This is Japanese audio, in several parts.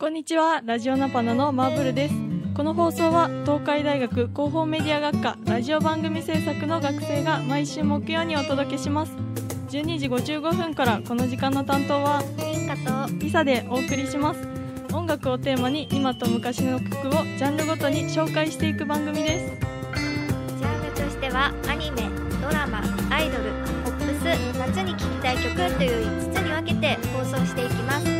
こんにちは。ラジオナパナのマーブルです。この放送は東海大学広報メディア学科ラジオ番組制作の学生が毎週木曜にお届けします。12時55分からこの時間の担当はリンカと。リサでお送りします。音楽をテーマに今と昔の曲をジャンルごとに紹介していく番組です。ジャンルとしてはアニメドラマアイドルポップス夏に聴きたい曲という5つに分けて放送していきます、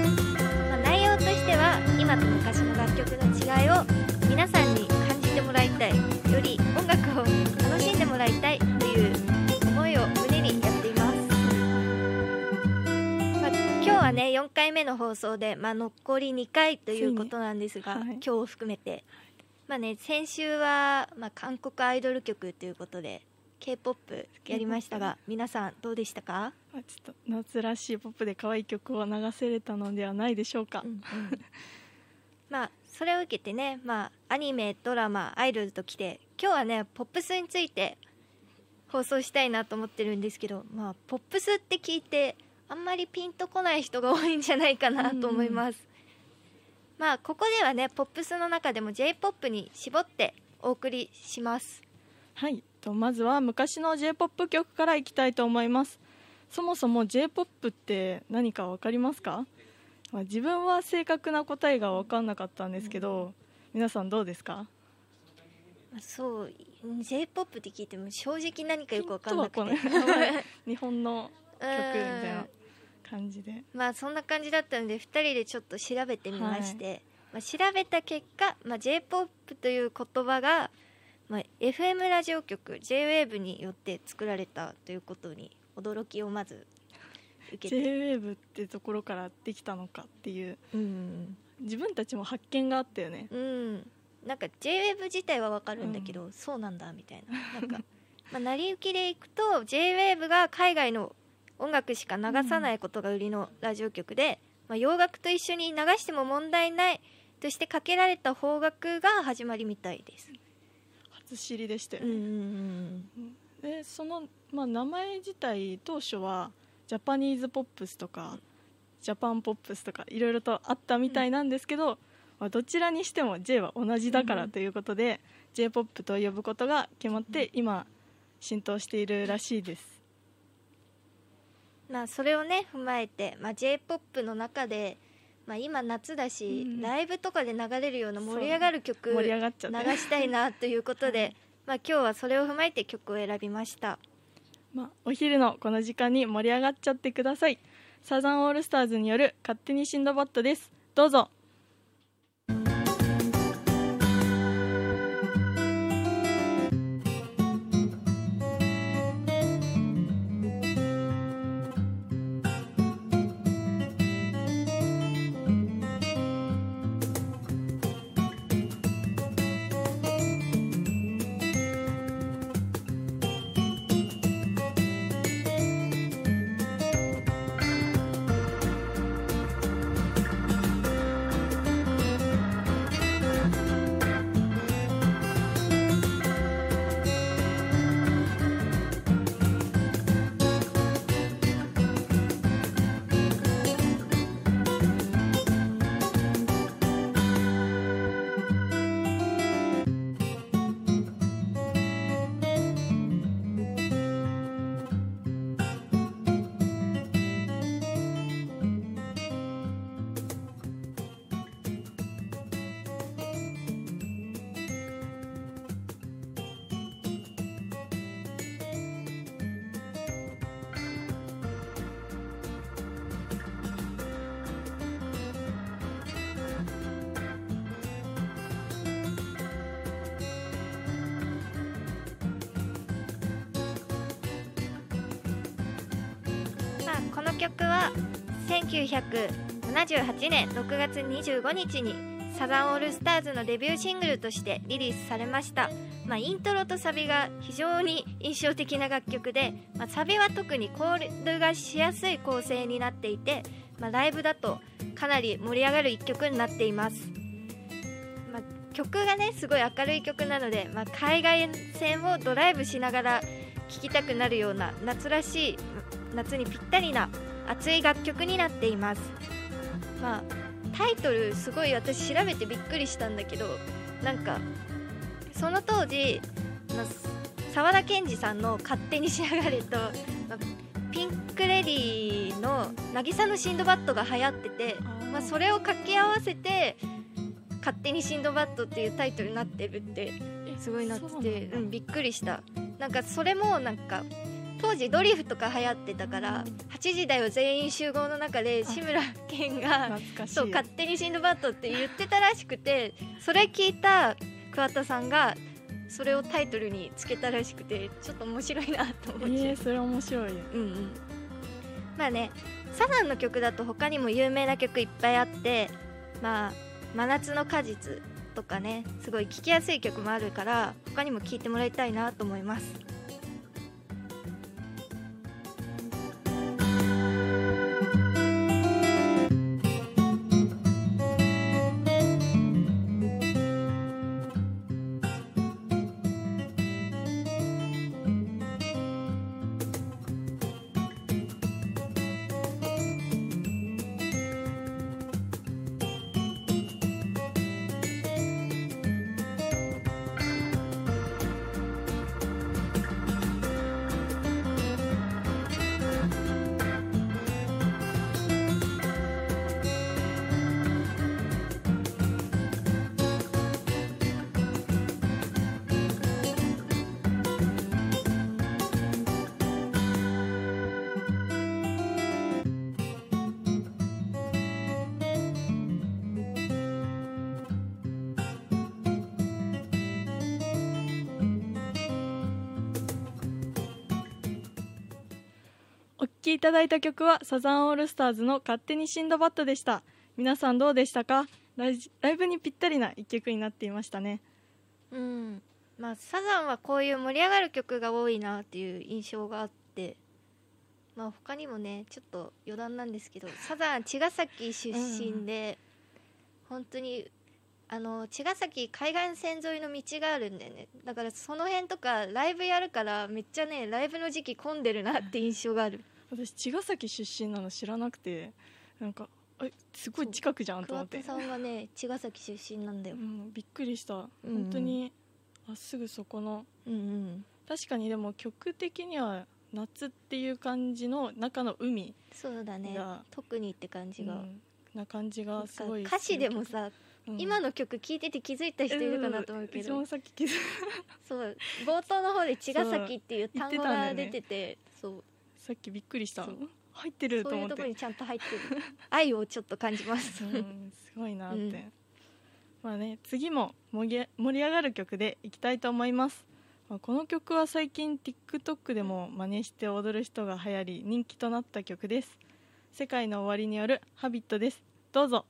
は今と昔の楽曲の違いを皆さんに感じてもらいたいより音楽を楽しんでもらいたいという思いを胸にやっています、まあ、今日はね4回目の放送で、まあ、残り2回ということなんですが、はい。今日を含めて。まあね、先週は、まあ、韓国アイドル曲ということで k p o p やりましたが皆さんどうでしたか、まあちょっと夏らしいポップで可愛い曲を流せれたのではないでしょうか、うんうんまあそれを受けてね、まあ、アニメドラマアイドルときて今日はねポップスについて放送したいなと思ってるんですけど、まあ、ポップスって聞いてあんまりピンとこない人が多いんじゃないかなと思います、まあここではねポップスの中でも j p o p に絞ってお送りします。はい。とまずは昔の j p o p 曲からいきたいと思います。そもそも j p o p って何か分かりますか、まあ、自分は正確な答えが分かんなかったんですけど、皆さんどうですか？まあそう j p o p って聞いても正直何かよく分かんなくて。日本の曲みたいなうん感じで。まあそんな感じだったので2人でちょっと調べてみまして、まあ、調べた結果、まあ、j p o p という言葉が、まあ、FM ラジオ局 JWAVE によって作られたということに驚きをまず受けて、JWAVE ってところからできたのかっていう。うん。自分たちも発見があったよね。うん、なんか JWAVE 自体は分かるんだけど、そうなんだみたいな。なんか、まあ、成り行きでいくと JWAVE が海外の音楽しか流さないことが売りのラジオ局で、まあ、洋楽と一緒に流しても問題ないとしてかけられた邦楽が始まりみたいです。初知りでしたようんうね、ん。でその、まあ、名前自体当初はジャパニーズポップスとかジャパンポップスとかいろいろとあったみたいなんですけど、まあ、どちらにしても J は同じだからということで、j p o p と呼ぶことが決まって今浸透しているらしいです。まあ、それをね踏まえて、まあ、j p o p の中で、まあ、今夏だし、うん。ライブとかで流れるような盛り上がる曲流したいなということで、まあ、今日はそれを踏まえて曲を選びましたまあ、お昼のこの時間に盛り上がっちゃってください。サザンオールスターズによる「勝手にシンドバッド」です。どうぞ。曲は1978年6月25日にサザンオールスターズのデビューシングルとしてリリースされました、まあ、イントロとサビが非常に印象的な楽曲で、まあ、サビは特にコールがしやすい構成になっていて、まあ、ライブだとかなり盛り上がる一曲になっています、まあ、曲がねすごい明るい曲なので、まあ、海外線をドライブしながら聴きたくなるような夏らしい夏にぴったりな熱い楽曲になっています。まあタイトルすごい私調べてびっくりしたんだけどなんかその当時まあ沢田研二さんの「勝手に仕上がれと」まあピンク・レディーの「渚のシンドバッド」が流行ってて、まあ、それを掛け合わせて「勝手にシンドバッド」っていうタイトルになってるってすごいなっててうん、びっくりした。なんかそれもなんか当時ドリフとか流行ってたから8時だよ全員集合の中で志村けんがそう勝手にシンドバッドって言ってたらしくてそれ聞いた桑田さんがそれをタイトルにつけたらしくてちょっと面白いなと思っちゃうえー、それ面白いうんうん。まあねサザンの曲だと他にも有名な曲いっぱいあってまあ「真夏の果実」とかねすごい聴きやすい曲もあるから他にも聴いてもらいたいなと思いますきいただいた曲はサザンオールスターズの勝手にシンドバッドでした。皆さんどうでしたか？ライジライブにぴったりな一曲になっていましたね。うん。まあサザンはこういう盛り上がる曲が多いなっていう印象があって。まあ他にもねちょっと余談なんですけどサザン茅ヶ崎出身で、本当にあの茅ヶ崎海岸線沿いの道があるんだよね。だからその辺とかライブやるからめっちゃねライブの時期混んでるなって印象がある私茅ヶ崎出身なの知らなくてなんかえすごい近くじゃんと思って。桑田さんはね茅ヶ崎出身なんだよ。うん、びっくりした。うん本当に、あすぐそこの。うんうん。確かにでも曲的には夏っていう感じの中の海そうだね。が特にって感じが、うんな感じがすごい歌詞でもさ、うん。今の曲聴いてて気づいた人いるかなと思うけど、ん一番さっき気づいそう冒頭の方で茅ヶ崎っていう単語が出ててそうさっきびっくりした。入ってると思って。そういうところにちゃんと入ってる。愛をちょっと感じます、うん、すごいなって、うん。まあね次も盛り盛り上がる曲でいきたいと思います、まあ、この曲は最近 TikTok でも真似して踊る人が流行り人気となった曲です。世界の終わりによる「ハビットです。どうぞ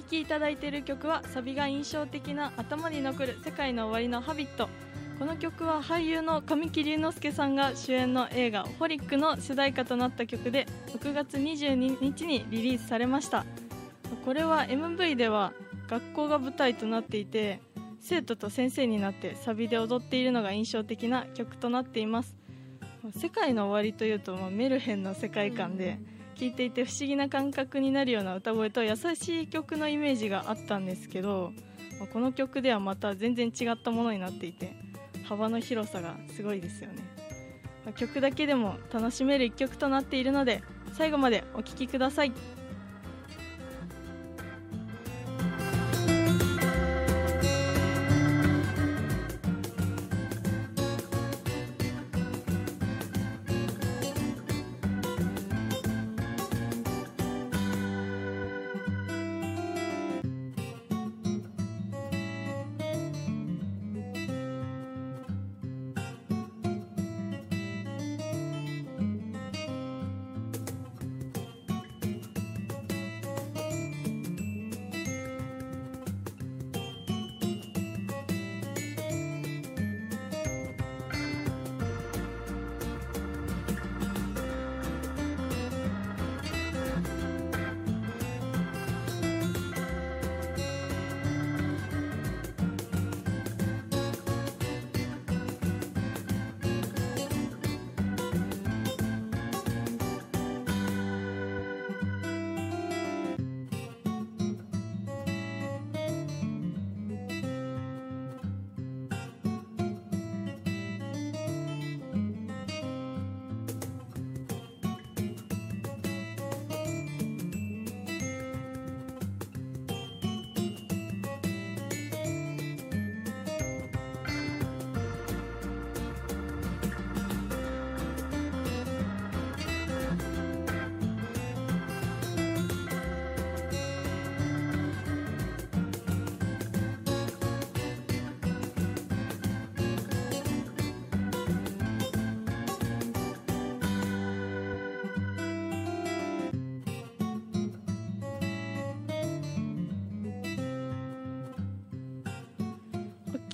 聴きいただいている曲はサビが印象的な頭に残る世界の終わりのハビット。この曲は俳優の神木隆之介さんが主演の映画「ホリック」の主題歌となった曲で6月22日にリリースされました。これは MV では学校が舞台となっていて生徒と先生になってサビで踊っているのが印象的な曲となっています。世界の終わりというとまあメルヘンの世界観で聴いていて不思議な感覚になるような歌声と優しい曲のイメージがあったんですけどこの曲ではまた全然違ったものになっていて幅の広さがすごいですよね。曲だけでも楽しめる一曲となっているので最後までお聴きください。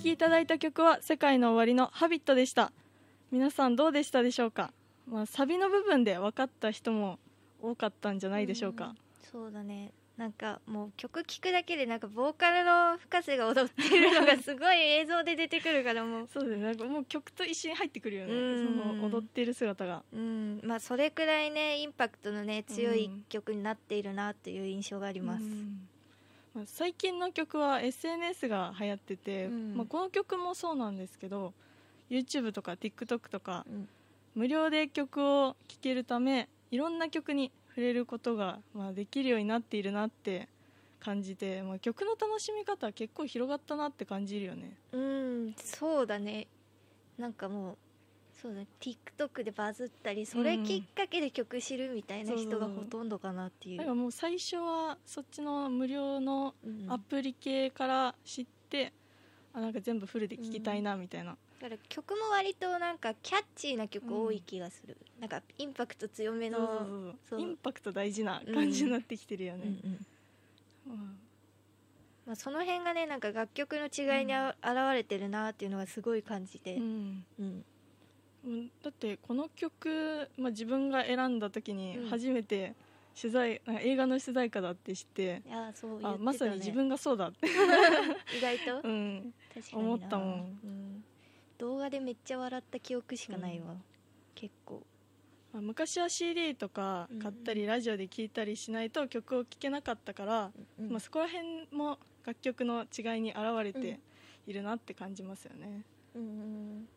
きいただいた曲は「世界の終わり」の「ハビットでした。皆さんどうでしたでしょうか、まあ、サビの部分で分かった人も多かったんじゃないでしょうか、そうだね。なんかもう曲聴くだけでなんかボーカルの深瀬が踊ってるのがすごい映像で出てくるからもう。そうですね。なんかもう曲と一緒に入ってくるよね。うん。その踊ってる姿が。うん。まあそれくらいねインパクトのね強い曲になっているなという印象があります、うん。まあ、最近の曲は SNS が流行ってて、うん。まあ、この曲もそうなんですけど YouTube とか TikTok とかうん。無料で曲を聴けるためいろんな曲に触れることが、まあ、できるようになっているなって感じて、まあ、曲の楽しみ方は結構広がったなって感じるよね。うんそうだね。なんかもうそうだね。TikTok でバズったりそれきっかけで曲知るみたいな人がほとんどかなっていう、なんかもう最初はそっちの無料のうん。アプリ系から知って、あなんか全部フルで聴きたいなみたいな、だから曲も割となんかキャッチーな曲多い気がする、なんかインパクト強めのインパクト大事な感じになってきてるよね、うん。うん。うん。まあ、その辺がねなんか楽曲の違いにあ、現れてるなっていうのがすごい感じて、うんうん。うんだってこの曲、まあ、自分が選んだ時にうん。初めて取材、なんか映画の主題歌だって知っていやそうね、あまさに自分がそうだって、意外と？うん、確かにな。思ったもん。うん、動画でめっちゃ笑った記憶しかないわ、うん。結構。まあ昔は CD とか買ったり、うんラジオで聴いたりしないと曲を聴けなかったから、うんまあ、そこら辺も楽曲の違いに現れているなって感じますよね。うんうん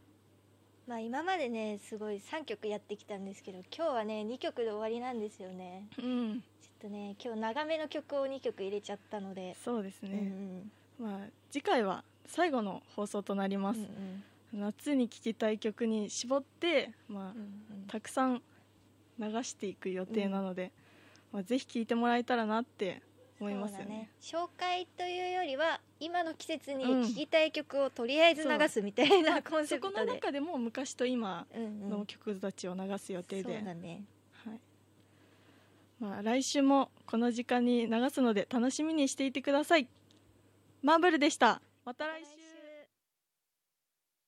まあ今までねすごい3曲やってきたんですけど今日はね2曲で終わりなんですよね。うん、ちょっとね今日長めの曲を2曲入れちゃったので、そうですうんね、まあ、次回は最後の放送となりうんます、うん夏に聴きたい曲に絞って、まあうんうん。たくさん流していく予定なので、まあ、ぜひ聴いてもらえたらなって思いますよそうだね。紹介というよりは今の季節にうん。聴きたい曲をとりあえず流すみたいなコンセそこプトで、の中でも昔と今うんうん。の曲たちを流す予定そうで、だね。はい。まあ、来週もこの時間に流すので楽しみにしていてください。マーブルでした。また来週